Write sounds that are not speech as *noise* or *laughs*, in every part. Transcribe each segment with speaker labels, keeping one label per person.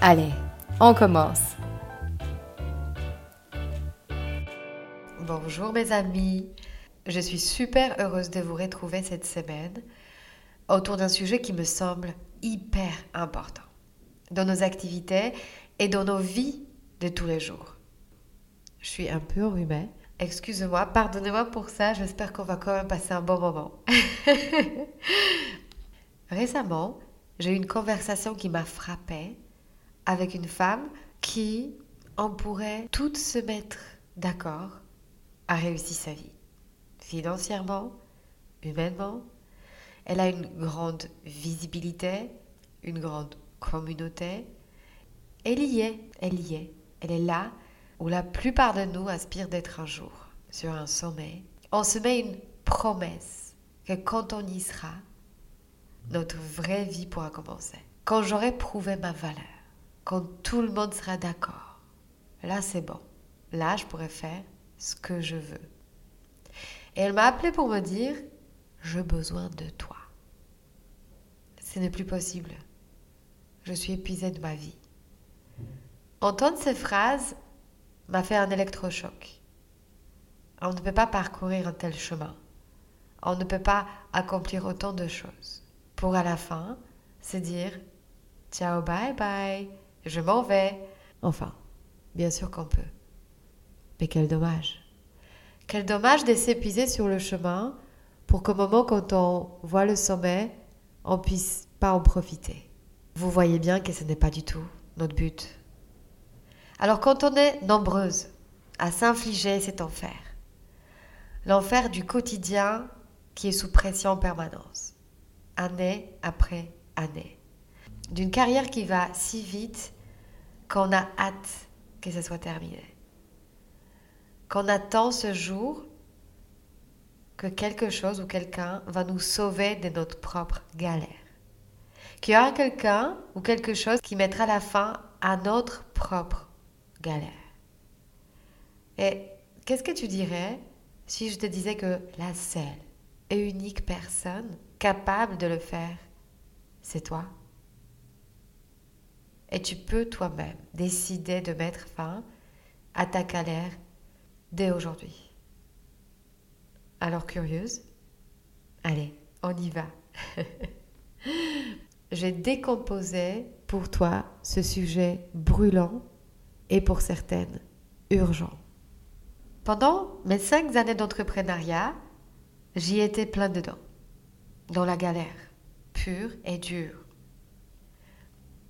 Speaker 1: Allez, on commence. Bonjour mes amis, je suis super heureuse de vous retrouver cette semaine autour d'un sujet qui me semble hyper important dans nos activités et dans nos vies de tous les jours. Je suis un peu enrhumée. Excusez-moi, pardonnez-moi pour ça, j'espère qu'on va quand même passer un bon moment. *laughs* Récemment, j'ai eu une conversation qui m'a frappée avec une femme qui, on pourrait toutes se mettre d'accord, a réussi sa vie. Financièrement, humainement, elle a une grande visibilité, une grande communauté. Elle y est, elle y est. Elle est là où la plupart de nous aspirent d'être un jour, sur un sommet. On se met une promesse que quand on y sera, notre vraie vie pourra commencer. Quand j'aurai prouvé ma valeur quand tout le monde sera d'accord. Là, c'est bon. Là, je pourrais faire ce que je veux. Et elle m'a appelé pour me dire, j'ai besoin de toi. Ce n'est plus possible. Je suis épuisée de ma vie. Entendre ces phrases m'a fait un électrochoc. On ne peut pas parcourir un tel chemin. On ne peut pas accomplir autant de choses. Pour à la fin se dire ciao bye bye, je m'en vais. Enfin, bien sûr qu'on peut. Mais quel dommage. Quel dommage de s'épuiser sur le chemin pour qu'au moment quand on voit le sommet, on puisse pas en profiter. Vous voyez bien que ce n'est pas du tout notre but. Alors quand on est nombreuses à s'infliger cet enfer, l'enfer du quotidien qui est sous pression en permanence, année après année, d'une carrière qui va si vite qu'on a hâte que ce soit terminé. Qu'on attend ce jour que quelque chose ou quelqu'un va nous sauver de notre propre galère. Qu'il y aura quelqu'un ou quelque chose qui mettra la fin à notre propre galère. Et qu'est-ce que tu dirais si je te disais que la seule et unique personne capable de le faire, c'est toi? Et tu peux toi-même décider de mettre fin à ta galère dès aujourd'hui. Alors curieuse Allez, on y va. *laughs* J'ai décomposé pour toi ce sujet brûlant et pour certaines urgent. Pendant mes cinq années d'entrepreneuriat, j'y étais plein dedans, dans la galère, pure et dure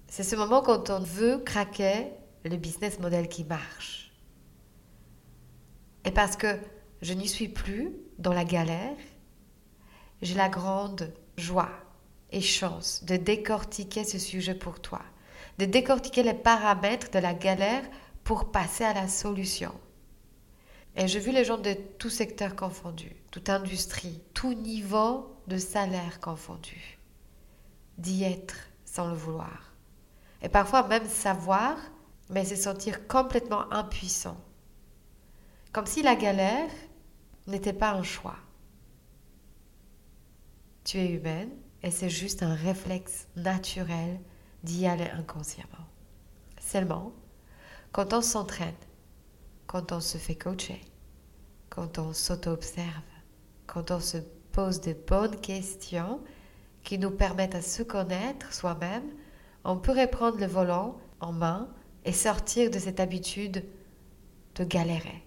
Speaker 1: c'est ce moment quand on veut craquer le business model qui marche. Et parce que je n'y suis plus dans la galère, j'ai la grande joie et chance de décortiquer ce sujet pour toi, de décortiquer les paramètres de la galère pour passer à la solution. Et j'ai vu les gens de tout secteur confondu, toute industrie, tout niveau de salaire confondu, d'y être sans le vouloir et parfois même savoir, mais se sentir complètement impuissant. Comme si la galère n'était pas un choix. Tu es humaine et c'est juste un réflexe naturel d'y aller inconsciemment. Seulement, quand on s'entraîne, quand on se fait coacher, quand on s'auto-observe, quand on se pose de bonnes questions qui nous permettent à se connaître soi-même, on pourrait prendre le volant en main et sortir de cette habitude de galérer.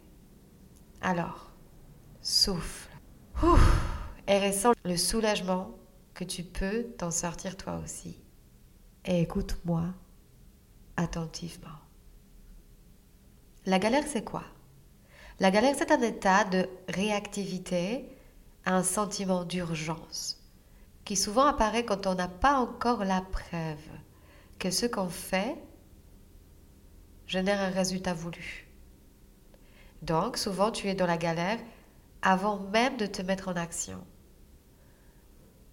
Speaker 1: Alors, souffle. et ressens le soulagement que tu peux t'en sortir toi aussi. Et écoute-moi attentivement. La galère, c'est quoi? La galère, c'est un état de réactivité à un sentiment d'urgence qui souvent apparaît quand on n'a pas encore la preuve que ce qu'on fait génère un résultat voulu. Donc, souvent, tu es dans la galère avant même de te mettre en action.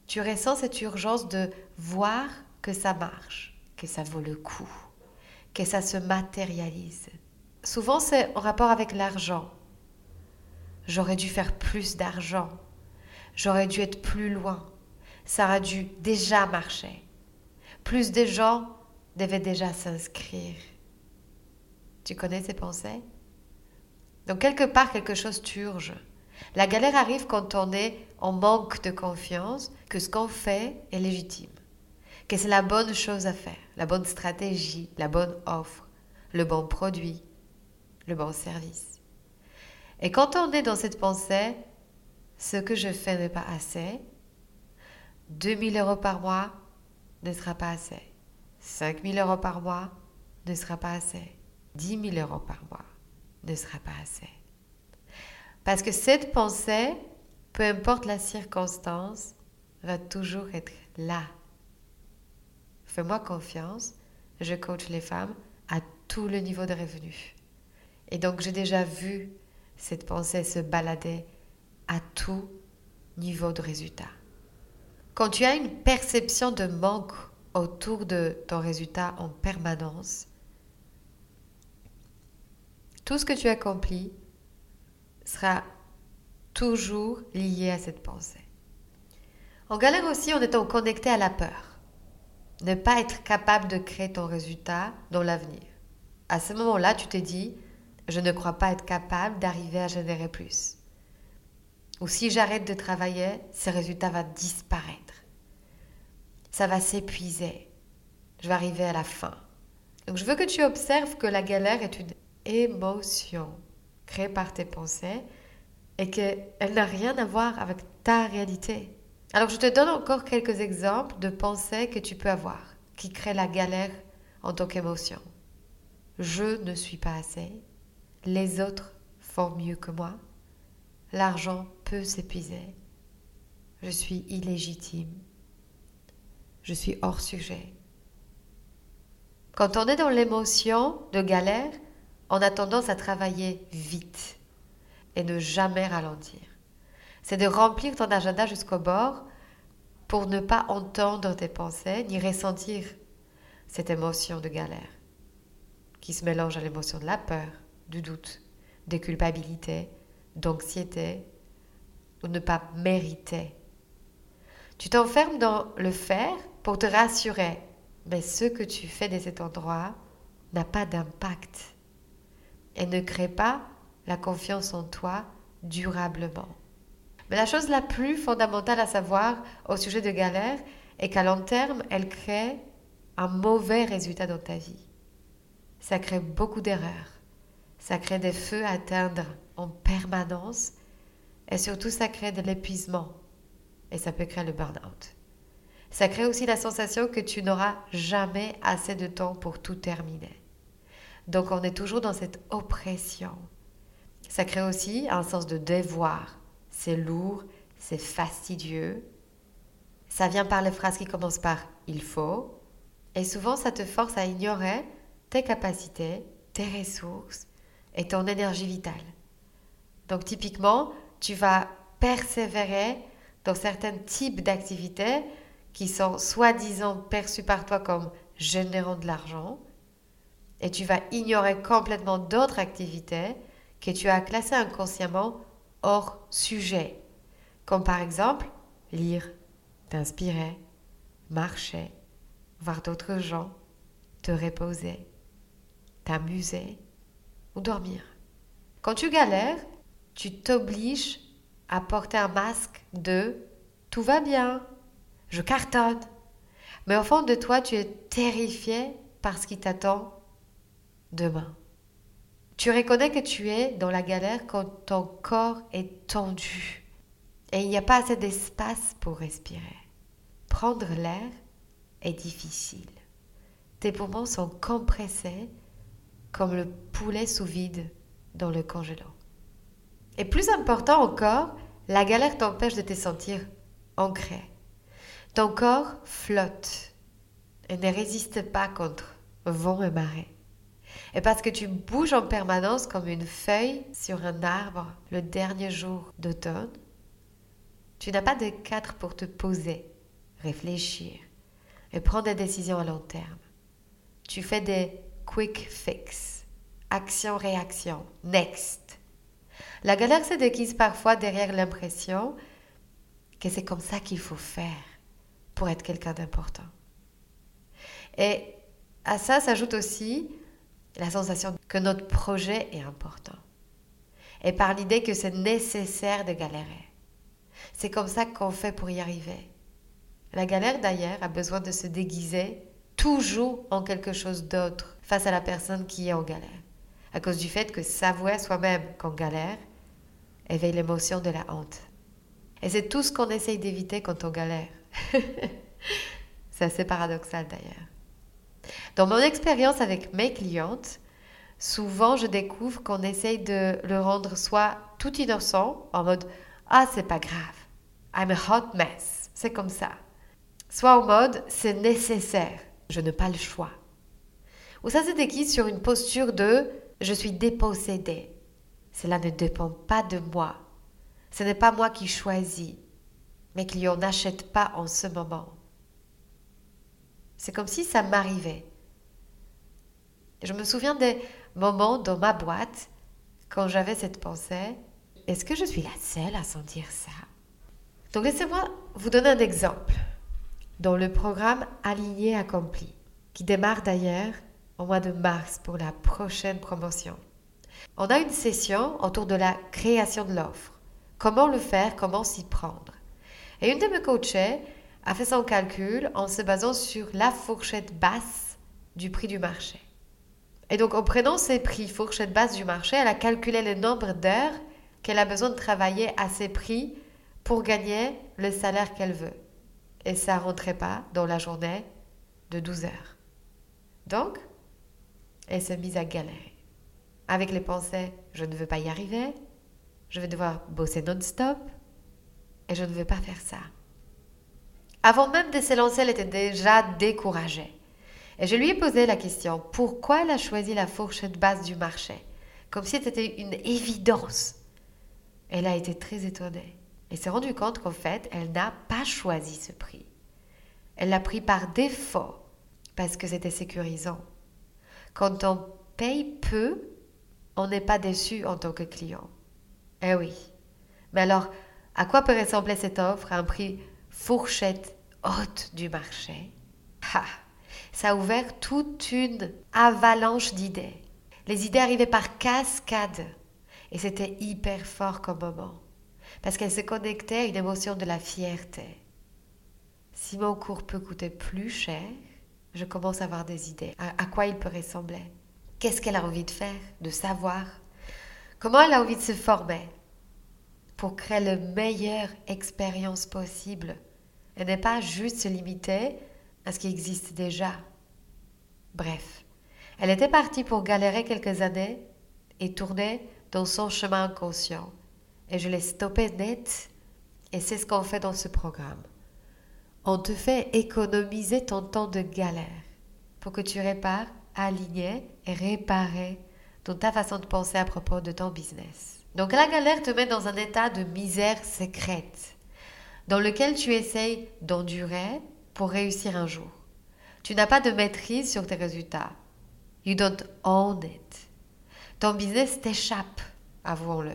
Speaker 1: Tu ressens cette urgence de voir que ça marche, que ça vaut le coup, que ça se matérialise. Souvent, c'est en rapport avec l'argent. J'aurais dû faire plus d'argent. J'aurais dû être plus loin. Ça aurait dû déjà marcher. Plus de gens devaient déjà s'inscrire. Tu connais ces pensées? Donc quelque part, quelque chose t'urge. La galère arrive quand on est en manque de confiance que ce qu'on fait est légitime, que c'est la bonne chose à faire, la bonne stratégie, la bonne offre, le bon produit, le bon service. Et quand on est dans cette pensée, ce que je fais n'est pas assez, 2000 euros par mois ne sera pas assez, 5000 euros par mois ne sera pas assez, 10 000 euros par mois ne sera pas assez. Parce que cette pensée, peu importe la circonstance, va toujours être là. Fais-moi confiance, je coach les femmes à tout le niveau de revenus. Et donc j'ai déjà vu cette pensée se balader à tout niveau de résultat. Quand tu as une perception de manque autour de ton résultat en permanence, tout ce que tu accomplis sera toujours lié à cette pensée. En galère aussi en étant connecté à la peur. Ne pas être capable de créer ton résultat dans l'avenir. À ce moment-là, tu t'es dit, je ne crois pas être capable d'arriver à générer plus. Ou si j'arrête de travailler, ce résultat va disparaître. Ça va s'épuiser. Je vais arriver à la fin. Donc je veux que tu observes que la galère est une émotion créée par tes pensées et qu'elle n'a rien à voir avec ta réalité. Alors je te donne encore quelques exemples de pensées que tu peux avoir qui créent la galère en tant qu'émotion. Je ne suis pas assez les autres font mieux que moi, l'argent peut s'épuiser, je suis illégitime, je suis hors sujet. Quand on est dans l'émotion de galère, on a tendance à travailler vite et ne jamais ralentir. C'est de remplir ton agenda jusqu'au bord pour ne pas entendre tes pensées ni ressentir cette émotion de galère qui se mélange à l'émotion de la peur, du doute, de culpabilité, d'anxiété ou ne pas mériter. Tu t'enfermes dans le faire pour te rassurer, mais ce que tu fais de cet endroit n'a pas d'impact et ne crée pas la confiance en toi durablement. Mais la chose la plus fondamentale à savoir au sujet de galère est qu'à long terme, elle crée un mauvais résultat dans ta vie. Ça crée beaucoup d'erreurs ça crée des feux à atteindre en permanence et surtout ça crée de l'épuisement et ça peut créer le burn-out. Ça crée aussi la sensation que tu n'auras jamais assez de temps pour tout terminer. Donc on est toujours dans cette oppression. Ça crée aussi un sens de devoir. C'est lourd, c'est fastidieux. Ça vient par les phrases qui commencent par il faut. Et souvent ça te force à ignorer tes capacités, tes ressources et ton énergie vitale. Donc typiquement, tu vas persévérer dans certains types d'activités qui sont soi-disant perçus par toi comme générant de l'argent et tu vas ignorer complètement d'autres activités que tu as classées inconsciemment hors sujet, comme par exemple lire, t'inspirer, marcher, voir d'autres gens, te reposer, t'amuser, dormir. Quand tu galères, tu t'obliges à porter un masque de tout va bien, je cartonne. Mais au fond de toi, tu es terrifié par ce qui t'attend demain. Tu reconnais que tu es dans la galère quand ton corps est tendu et il n'y a pas assez d'espace pour respirer. Prendre l'air est difficile. Tes poumons sont compressés comme le poulet sous vide dans le congélant. Et plus important encore, la galère t'empêche de te sentir ancré. Ton corps flotte et ne résiste pas contre vent et marée. Et parce que tu bouges en permanence comme une feuille sur un arbre le dernier jour d'automne, tu n'as pas de cadre pour te poser, réfléchir et prendre des décisions à long terme. Tu fais des quick fix, action-réaction, next. La galère se déguise parfois derrière l'impression que c'est comme ça qu'il faut faire pour être quelqu'un d'important. Et à ça s'ajoute aussi la sensation que notre projet est important. Et par l'idée que c'est nécessaire de galérer. C'est comme ça qu'on fait pour y arriver. La galère d'ailleurs a besoin de se déguiser toujours en quelque chose d'autre face à la personne qui est en galère. À cause du fait que s'avouer soi-même qu'en galère éveille l'émotion de la honte. Et c'est tout ce qu'on essaye d'éviter quand on galère. *laughs* c'est assez paradoxal d'ailleurs. Dans mon expérience avec mes clientes, souvent je découvre qu'on essaye de le rendre soit tout innocent, en mode Ah, c'est pas grave, I'm a hot mess, c'est comme ça. Soit en mode C'est nécessaire, je n'ai pas le choix. Ou ça se déguise sur une posture de Je suis dépossédée. Cela ne dépend pas de moi. Ce n'est pas moi qui choisis. Mes clients n'achètent pas en ce moment. C'est comme si ça m'arrivait. Je me souviens des moments dans ma boîte quand j'avais cette pensée. Est-ce que je suis la seule à sentir ça? Donc laissez-moi vous donner un exemple. Dans le programme Aligné accompli, qui démarre d'ailleurs au mois de mars pour la prochaine promotion. On a une session autour de la création de l'offre. Comment le faire, comment s'y prendre? Et une de mes coachées a fait son calcul en se basant sur la fourchette basse du prix du marché. Et donc en prenant ces prix fourchette basse du marché, elle a calculé le nombre d'heures qu'elle a besoin de travailler à ces prix pour gagner le salaire qu'elle veut. Et ça ne rentrait pas dans la journée de 12 heures. Donc, elle s'est mise à galérer. Avec les pensées, je ne veux pas y arriver, je vais devoir bosser non-stop, et je ne veux pas faire ça. Avant même de se lancer, elle était déjà découragée. Et je lui ai posé la question, pourquoi elle a choisi la fourchette basse du marché? Comme si c'était une évidence. Elle a été très étonnée et s'est rendue compte qu'en fait, elle n'a pas choisi ce prix. Elle l'a pris par défaut parce que c'était sécurisant. Quand on paye peu, on n'est pas déçu en tant que client. Eh oui. Mais alors, à quoi peut ressembler cette offre à un prix fourchette haute du marché? Ha, Ça a ouvert toute une avalanche d'idées. Les idées arrivaient par cascade. Et c'était hyper fort comme moment. Parce qu'elle se connectait à une émotion de la fierté. Si mon cours peut coûter plus cher, je commence à avoir des idées. À, à quoi il peut ressembler? Qu'est-ce qu'elle a envie de faire, de savoir? Comment elle a envie de se former? Pour créer la meilleure expérience possible et ne pas juste se limiter à ce qui existe déjà. Bref, elle était partie pour galérer quelques années et tourner dans son chemin inconscient. Et je l'ai stoppé net et c'est ce qu'on fait dans ce programme. On te fait économiser ton temps de galère pour que tu répares, alignes et réparer dans ta façon de penser à propos de ton business. Donc la galère te met dans un état de misère secrète, dans lequel tu essayes d'endurer pour réussir un jour. Tu n'as pas de maîtrise sur tes résultats. You don't own it. Ton business t'échappe, avouons-le.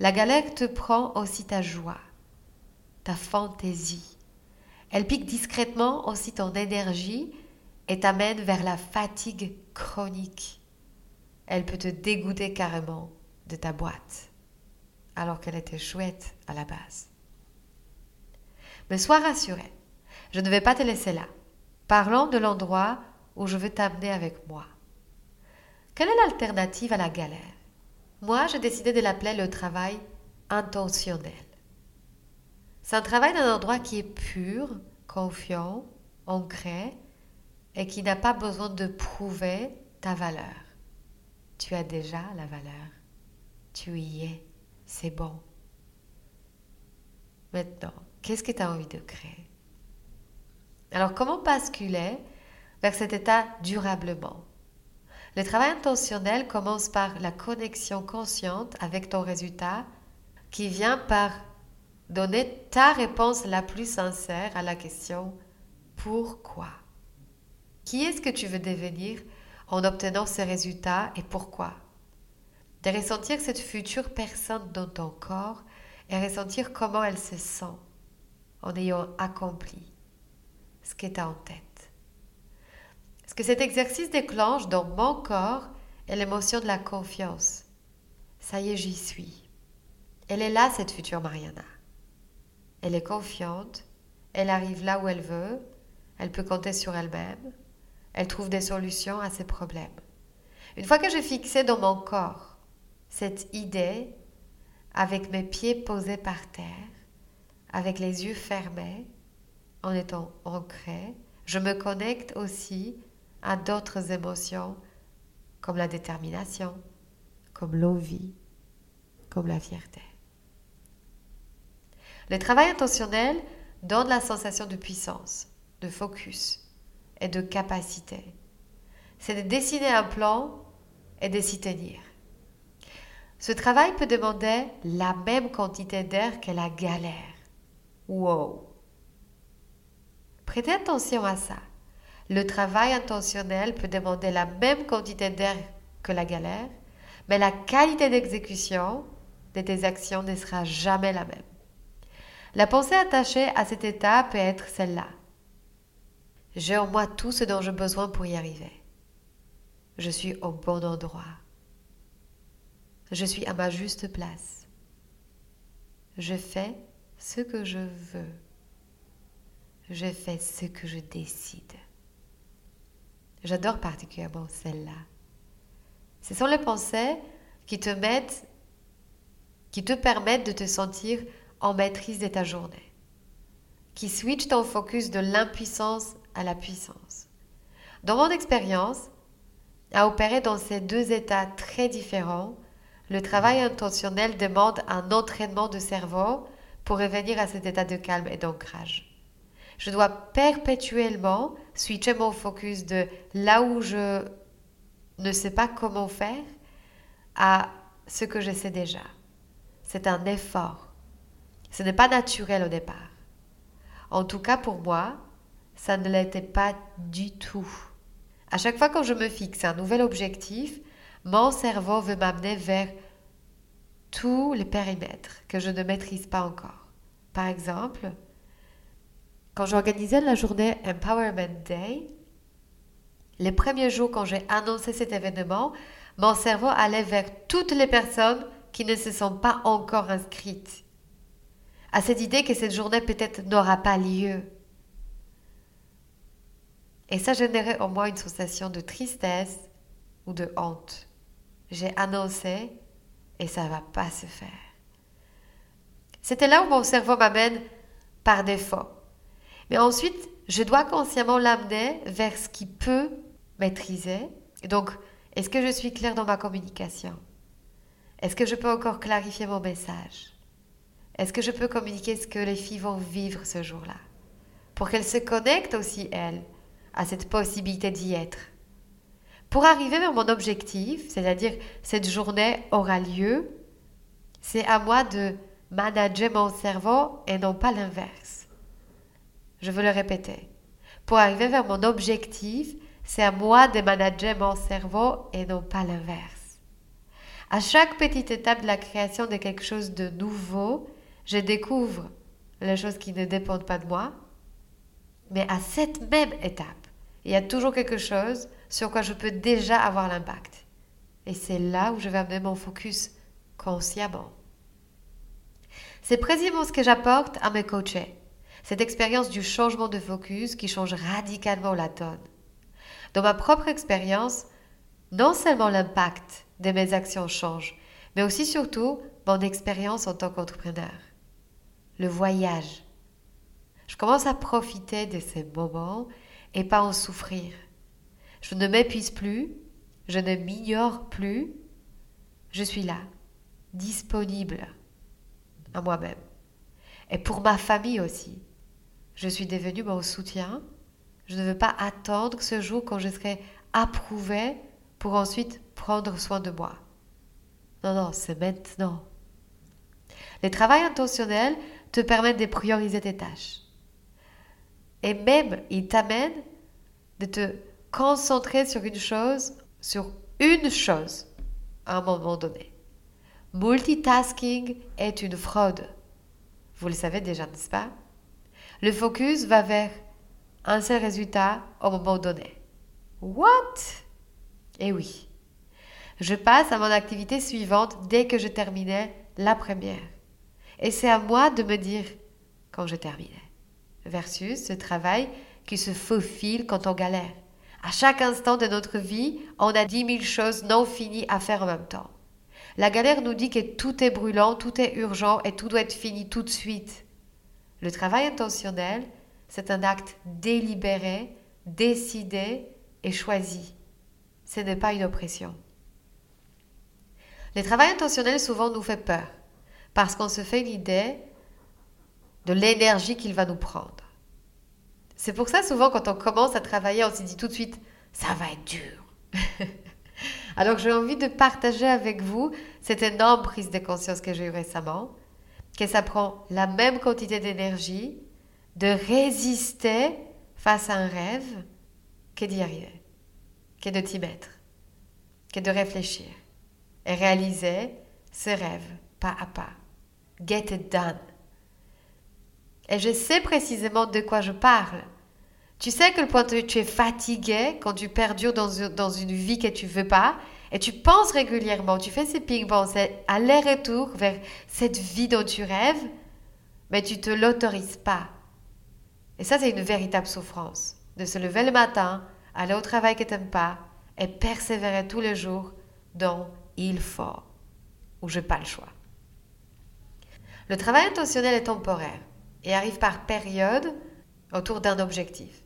Speaker 1: La galère te prend aussi ta joie, ta fantaisie. Elle pique discrètement aussi ton énergie et t'amène vers la fatigue chronique. Elle peut te dégoûter carrément de ta boîte, alors qu'elle était chouette à la base. Mais sois rassuré, je ne vais pas te laisser là. Parlons de l'endroit où je veux t'amener avec moi. Quelle est l'alternative à la galère? Moi, j'ai décidé de l'appeler le travail intentionnel. C'est un travail d'un endroit qui est pur, confiant, ancré et qui n'a pas besoin de prouver ta valeur. Tu as déjà la valeur. Tu y es. C'est bon. Maintenant, qu'est-ce que tu as envie de créer? Alors, comment basculer vers cet état durablement? Le travail intentionnel commence par la connexion consciente avec ton résultat qui vient par donner ta réponse la plus sincère à la question pourquoi Qui est-ce que tu veux devenir en obtenant ces résultats et pourquoi? De ressentir cette future personne dans ton corps et ressentir comment elle se sent en ayant accompli ce qui est en tête. Ce que cet exercice déclenche dans mon corps est l'émotion de la confiance. Ça y est, j'y suis. Elle est là, cette future Mariana. Elle est confiante, elle arrive là où elle veut, elle peut compter sur elle-même, elle trouve des solutions à ses problèmes. Une fois que j'ai fixé dans mon corps cette idée, avec mes pieds posés par terre, avec les yeux fermés, en étant ancré, je me connecte aussi à d'autres émotions comme la détermination, comme l'envie, comme la fierté. Le travail intentionnel donne la sensation de puissance, de focus et de capacité. C'est de dessiner un plan et de s'y tenir. Ce travail peut demander la même quantité d'air que la galère. Wow! Prêtez attention à ça. Le travail intentionnel peut demander la même quantité d'air que la galère, mais la qualité d'exécution de tes actions ne sera jamais la même. La pensée attachée à cet état peut être celle-là. J'ai en moi tout ce dont j'ai besoin pour y arriver. Je suis au bon endroit. Je suis à ma juste place. Je fais ce que je veux. Je fais ce que je décide. J'adore particulièrement celle-là. Ce sont les pensées qui te mettent, qui te permettent de te sentir en maîtrise de ta journée, qui switch ton focus de l'impuissance à la puissance. Dans mon expérience, à opérer dans ces deux états très différents, le travail intentionnel demande un entraînement de cerveau pour revenir à cet état de calme et d'ancrage. Je dois perpétuellement switcher mon focus de là où je ne sais pas comment faire à ce que je sais déjà. C'est un effort. Ce n'est pas naturel au départ. En tout cas pour moi, ça ne l'était pas du tout. À chaque fois que je me fixe un nouvel objectif, mon cerveau veut m'amener vers tous les périmètres que je ne maîtrise pas encore. Par exemple, quand j'organisais la journée Empowerment Day, les premiers jours quand j'ai annoncé cet événement, mon cerveau allait vers toutes les personnes qui ne se sont pas encore inscrites à cette idée que cette journée peut-être n'aura pas lieu. Et ça générait en moi une sensation de tristesse ou de honte. J'ai annoncé et ça va pas se faire. C'était là où mon cerveau m'amène par défaut. Mais ensuite, je dois consciemment l'amener vers ce qui peut maîtriser. Donc, est-ce que je suis claire dans ma communication? Est-ce que je peux encore clarifier mon message? Est-ce que je peux communiquer ce que les filles vont vivre ce jour-là? Pour qu'elles se connectent aussi, elles, à cette possibilité d'y être. Pour arriver vers mon objectif, c'est-à-dire cette journée aura lieu, c'est à moi de manager mon cerveau et non pas l'inverse. Je veux le répéter. Pour arriver vers mon objectif, c'est à moi de manager mon cerveau et non pas l'inverse. À chaque petite étape de la création de quelque chose de nouveau, je découvre les choses qui ne dépendent pas de moi, mais à cette même étape, il y a toujours quelque chose sur quoi je peux déjà avoir l'impact. Et c'est là où je vais amener mon focus consciemment. C'est précisément ce que j'apporte à mes coachés. Cette expérience du changement de focus qui change radicalement la donne. Dans ma propre expérience, non seulement l'impact de mes actions change, mais aussi surtout mon expérience en tant qu'entrepreneur. Le voyage. Je commence à profiter de ces moments et pas en souffrir. Je ne m'épuise plus, je ne m'ignore plus, je suis là, disponible à moi-même. Et pour ma famille aussi. Je suis devenue mon soutien. Je ne veux pas attendre ce jour quand je serai approuvée pour ensuite prendre soin de moi. Non, non, c'est maintenant. Le travail intentionnel te permet de prioriser tes tâches. Et même, il t'amène de te concentrer sur une chose, sur une chose, à un moment donné. Multitasking est une fraude. Vous le savez déjà, n'est-ce pas? Le focus va vers un seul résultat au moment donné. What? Eh oui. Je passe à mon activité suivante dès que je terminais la première. Et c'est à moi de me dire quand je terminais. Versus ce travail qui se faufile quand on galère. À chaque instant de notre vie, on a dix mille choses non finies à faire en même temps. La galère nous dit que tout est brûlant, tout est urgent et tout doit être fini tout de suite. Le travail intentionnel, c'est un acte délibéré, décidé et choisi. Ce n'est pas une oppression. Le travail intentionnel souvent nous fait peur parce qu'on se fait une idée de l'énergie qu'il va nous prendre. C'est pour ça souvent quand on commence à travailler, on se dit tout de suite, ça va être dur. *laughs* Alors j'ai envie de partager avec vous cette énorme prise de conscience que j'ai eue récemment, que ça prend la même quantité d'énergie de résister face à un rêve que d'y arriver, que de t'y mettre, que de réfléchir et réaliser ce rêve pas à pas. Get it done. Et je sais précisément de quoi je parle. Tu sais que le point tu es fatigué quand tu perdures dans, une vie que tu veux pas et tu penses régulièrement, tu fais ces ping-pong, c'est aller-retour vers cette vie dont tu rêves, mais tu te l'autorises pas. Et ça, c'est une véritable souffrance. De se lever le matin, aller au travail que tu n'aimes pas et persévérer tous les jours dans il faut ou je n'ai pas le choix. Le travail intentionnel est temporaire et arrive par période autour d'un objectif.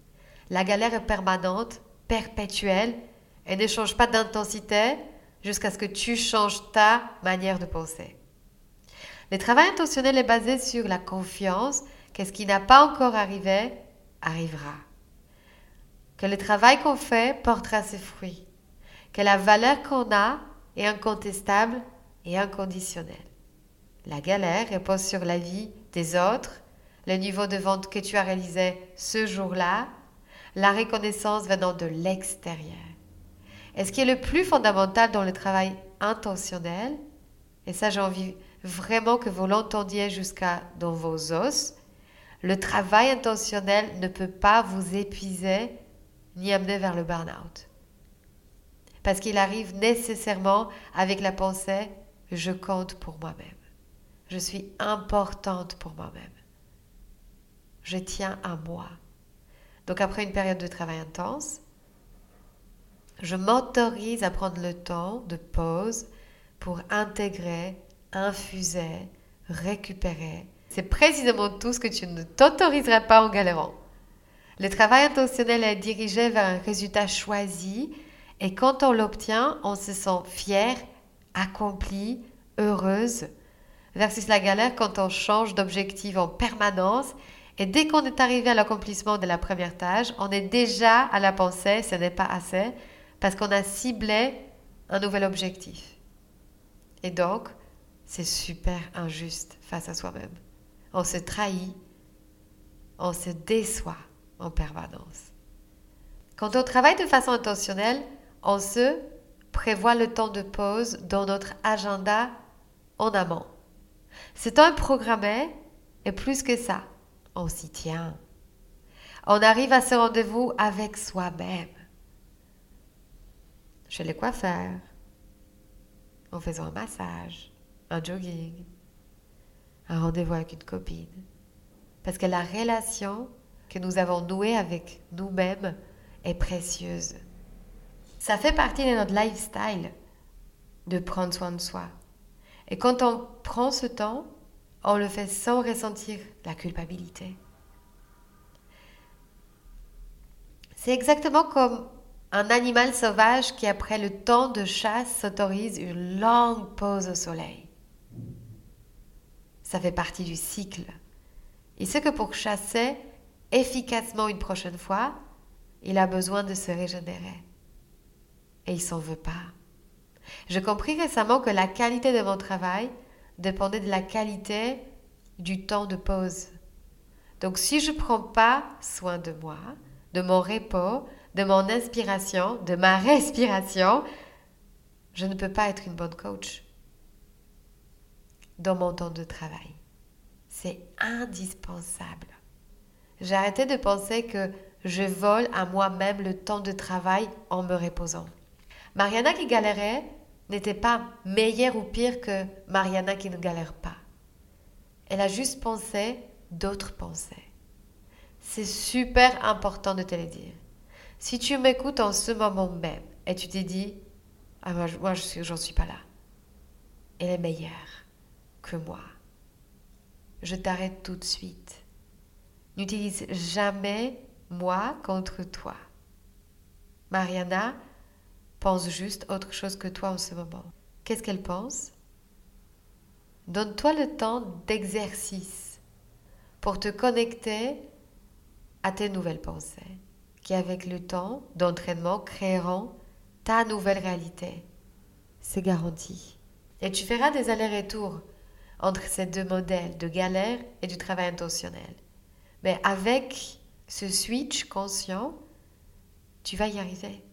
Speaker 1: La galère est permanente, perpétuelle et ne change pas d'intensité jusqu'à ce que tu changes ta manière de penser. Le travail intentionnel est basé sur la confiance que ce qui n'a pas encore arrivé arrivera. Que le travail qu'on fait portera ses fruits. Que la valeur qu'on a est incontestable et inconditionnelle. La galère repose sur la vie des autres, le niveau de vente que tu as réalisé ce jour-là, la reconnaissance venant de l'extérieur. Et ce qui est le plus fondamental dans le travail intentionnel, et ça j'ai envie vraiment que vous l'entendiez jusqu'à dans vos os, le travail intentionnel ne peut pas vous épuiser ni amener vers le burn-out. Parce qu'il arrive nécessairement avec la pensée je compte pour moi-même. Je suis importante pour moi-même. Je tiens à moi. Donc après une période de travail intense, je m'autorise à prendre le temps de pause pour intégrer, infuser, récupérer. C'est précisément tout ce que tu ne t'autoriserais pas en galérant. Le travail intentionnel est dirigé vers un résultat choisi et quand on l'obtient, on se sent fier, accompli, heureuse, versus la galère quand on change d'objectif en permanence et dès qu'on est arrivé à l'accomplissement de la première tâche, on est déjà à la pensée, ce n'est pas assez, parce qu'on a ciblé un nouvel objectif. Et donc, c'est super injuste face à soi-même. On se trahit, on se déçoit en permanence. Quand on travaille de façon intentionnelle, on se prévoit le temps de pause dans notre agenda en amont. Ce temps programmé et plus que ça, on s'y tient. On arrive à ce rendez-vous avec soi-même chez le coiffeur, en faisant un massage, un jogging, un rendez-vous avec une copine. Parce que la relation que nous avons nouée avec nous-mêmes est précieuse. Ça fait partie de notre lifestyle de prendre soin de soi. Et quand on prend ce temps, on le fait sans ressentir la culpabilité. C'est exactement comme un animal sauvage qui, après le temps de chasse, s'autorise une longue pause au soleil. Ça fait partie du cycle. Il sait que pour chasser efficacement une prochaine fois, il a besoin de se régénérer. Et il s'en veut pas. J'ai compris récemment que la qualité de mon travail dépendait de la qualité du temps de pause. Donc si je ne prends pas soin de moi, de mon repos, de mon inspiration, de ma respiration, je ne peux pas être une bonne coach dans mon temps de travail. C'est indispensable. J'ai arrêté de penser que je vole à moi-même le temps de travail en me reposant. Mariana qui galérait n'était pas meilleure ou pire que Mariana qui ne galère pas. Elle a juste pensé d'autres pensées. C'est super important de te le dire. Si tu m'écoutes en ce moment même et tu t'es dit, ah moi, moi je j'en suis pas là, elle est meilleure que moi. Je t'arrête tout de suite. N'utilise jamais moi contre toi. Mariana pense juste autre chose que toi en ce moment. Qu'est-ce qu'elle pense? Donne-toi le temps d'exercice pour te connecter à tes nouvelles pensées qui avec le temps d'entraînement créeront ta nouvelle réalité. C'est garanti. Et tu feras des allers-retours entre ces deux modèles de galère et du travail intentionnel. Mais avec ce switch conscient, tu vas y arriver.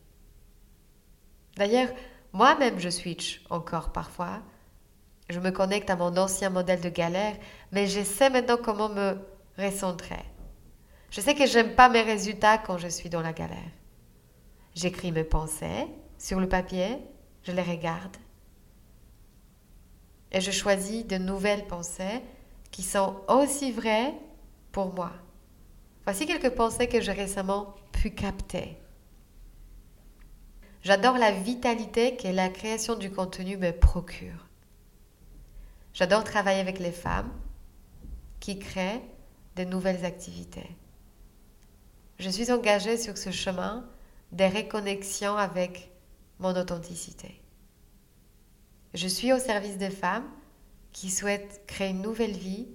Speaker 1: D'ailleurs, moi-même, je switch encore parfois. Je me connecte à mon ancien modèle de galère, mais je sais maintenant comment me recentrer. Je sais que j'aime pas mes résultats quand je suis dans la galère. J'écris mes pensées sur le papier, je les regarde et je choisis de nouvelles pensées qui sont aussi vraies pour moi. Voici quelques pensées que j'ai récemment pu capter. J'adore la vitalité que la création du contenu me procure. J'adore travailler avec les femmes qui créent de nouvelles activités. Je suis engagée sur ce chemin des reconnexions avec mon authenticité. Je suis au service des femmes qui souhaitent créer une nouvelle vie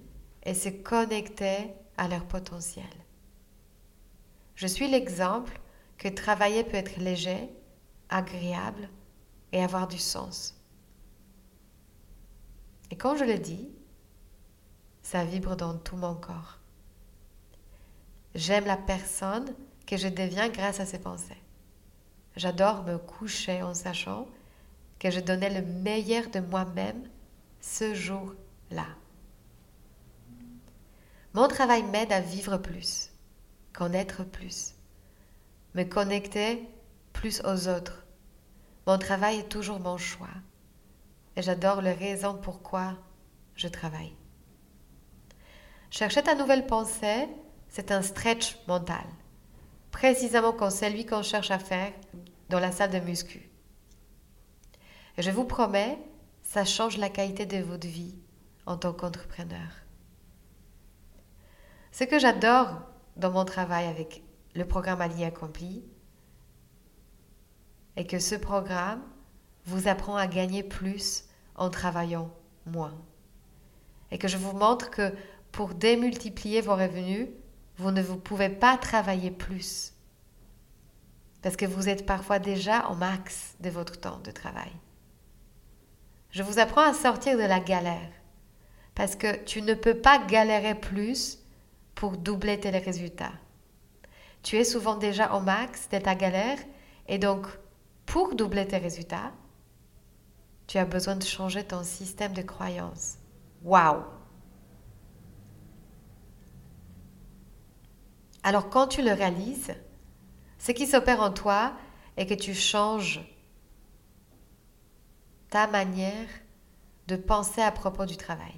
Speaker 1: et se connecter à leur potentiel. Je suis l'exemple que travailler peut être léger, agréable et avoir du sens. Et quand je le dis, ça vibre dans tout mon corps. J'aime la personne que je deviens grâce à ces pensées. J'adore me coucher en sachant que je donnais le meilleur de moi-même ce jour-là. Mon travail m'aide à vivre plus, connaître plus, me connecter plus aux autres. Mon travail est toujours mon choix et j'adore les raisons pourquoi je travaille. Chercher ta nouvelle pensée c'est un stretch mental, précisément comme celui qu'on cherche à faire dans la salle de muscu. Et je vous promets, ça change la qualité de votre vie en tant qu'entrepreneur. Ce que j'adore dans mon travail avec le programme Allié Accompli est que ce programme vous apprend à gagner plus en travaillant moins. Et que je vous montre que pour démultiplier vos revenus, vous ne vous pouvez pas travailler plus. Parce que vous êtes parfois déjà au max de votre temps de travail. Je vous apprends à sortir de la galère. Parce que tu ne peux pas galérer plus pour doubler tes résultats. Tu es souvent déjà au max de ta galère et donc pour doubler tes résultats, tu as besoin de changer ton système de croyance. Waouh Alors quand tu le réalises, ce qui s'opère en toi est que tu changes ta manière de penser à propos du travail.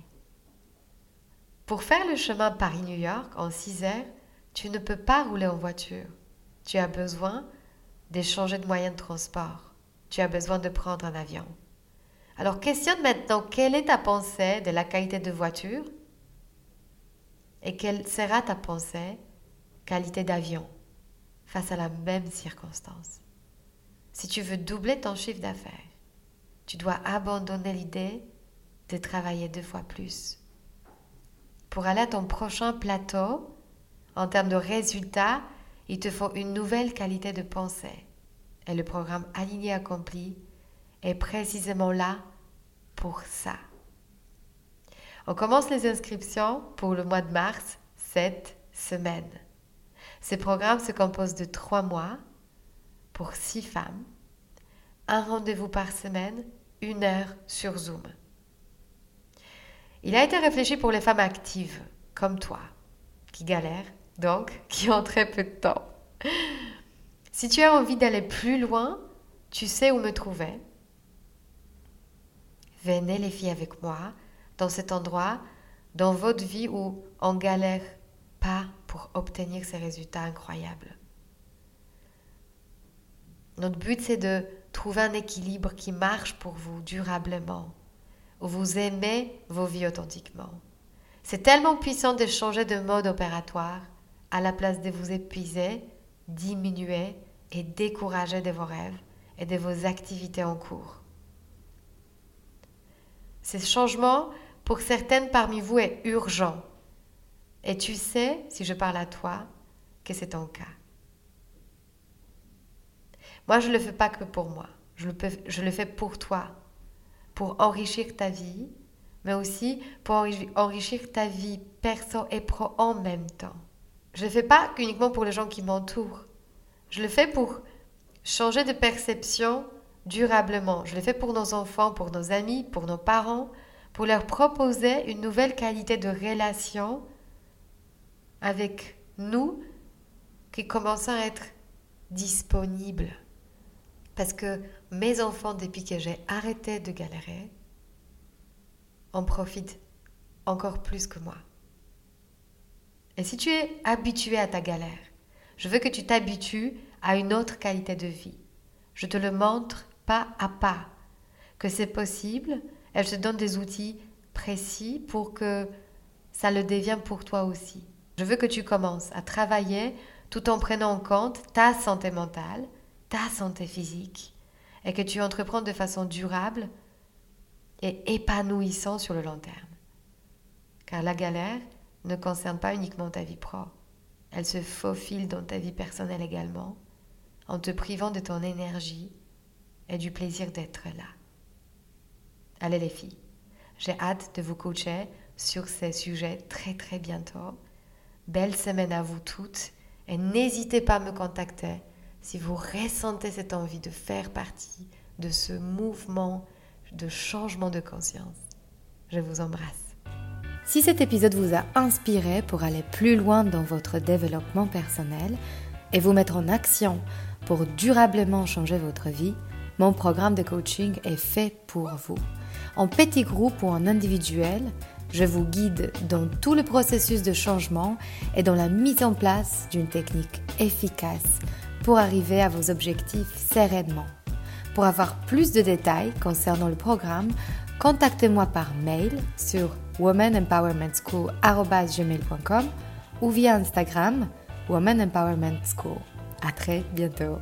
Speaker 1: Pour faire le chemin Paris-New York en 6 heures, tu ne peux pas rouler en voiture. Tu as besoin d'échanger de moyen de transport. Tu as besoin de prendre un avion. Alors questionne maintenant quelle est ta pensée de la qualité de voiture et quelle sera ta pensée qualité d'avion face à la même circonstance? Si tu veux doubler ton chiffre d'affaires, tu dois abandonner l'idée de travailler deux fois plus. Pour aller à ton prochain plateau, en termes de résultats, il te faut une nouvelle qualité de pensée. Et le programme Aligné Accompli est précisément là pour ça. On commence les inscriptions pour le mois de mars cette semaine. Ce programme se compose de trois mois pour six femmes, un rendez-vous par semaine, une heure sur Zoom. Il a été réfléchi pour les femmes actives, comme toi, qui galèrent, donc *laughs* qui ont très peu de temps. Si tu as envie d'aller plus loin, tu sais où me trouver. Venez les filles avec moi dans cet endroit, dans votre vie où on galère pas pour obtenir ces résultats incroyables. Notre but, c'est de trouver un équilibre qui marche pour vous durablement, où vous aimez vos vies authentiquement. C'est tellement puissant de changer de mode opératoire à la place de vous épuiser, diminuer et décourager de vos rêves et de vos activités en cours. Ce changement, pour certaines parmi vous, est urgent. Et tu sais, si je parle à toi, que c'est ton cas. Moi, je ne le fais pas que pour moi. Je le, je le fais pour toi, pour enrichir ta vie, mais aussi pour enrichir ta vie perso et pro en même temps. Je ne le fais pas uniquement pour les gens qui m'entourent. Je le fais pour changer de perception durablement. Je le fais pour nos enfants, pour nos amis, pour nos parents, pour leur proposer une nouvelle qualité de relation avec nous qui commence à être disponible. Parce que mes enfants, depuis que j'ai arrêté de galérer, en profitent encore plus que moi. Et si tu es habitué à ta galère, je veux que tu t'habitues à une autre qualité de vie. Je te le montre pas à pas, que c'est possible. Elle te donne des outils précis pour que ça le devienne pour toi aussi. Je veux que tu commences à travailler tout en prenant en compte ta santé mentale, ta santé physique et que tu entreprends de façon durable et épanouissante sur le long terme. Car la galère ne concerne pas uniquement ta vie pro, elle se faufile dans ta vie personnelle également, en te privant de ton énergie et du plaisir d'être là. Allez les filles, j'ai hâte de vous coacher sur ces sujets très très bientôt. Belle semaine à vous toutes et n'hésitez pas à me contacter si vous ressentez cette envie de faire partie de ce mouvement de changement de conscience. Je vous embrasse.
Speaker 2: Si cet épisode vous a inspiré pour aller plus loin dans votre développement personnel et vous mettre en action pour durablement changer votre vie, mon programme de coaching est fait pour vous. En petit groupe ou en individuel, je vous guide dans tout le processus de changement et dans la mise en place d'une technique efficace pour arriver à vos objectifs sereinement. Pour avoir plus de détails concernant le programme, contactez-moi par mail sur womanempowermentschool.com ou via Instagram Woman Empowerment School. À très bientôt.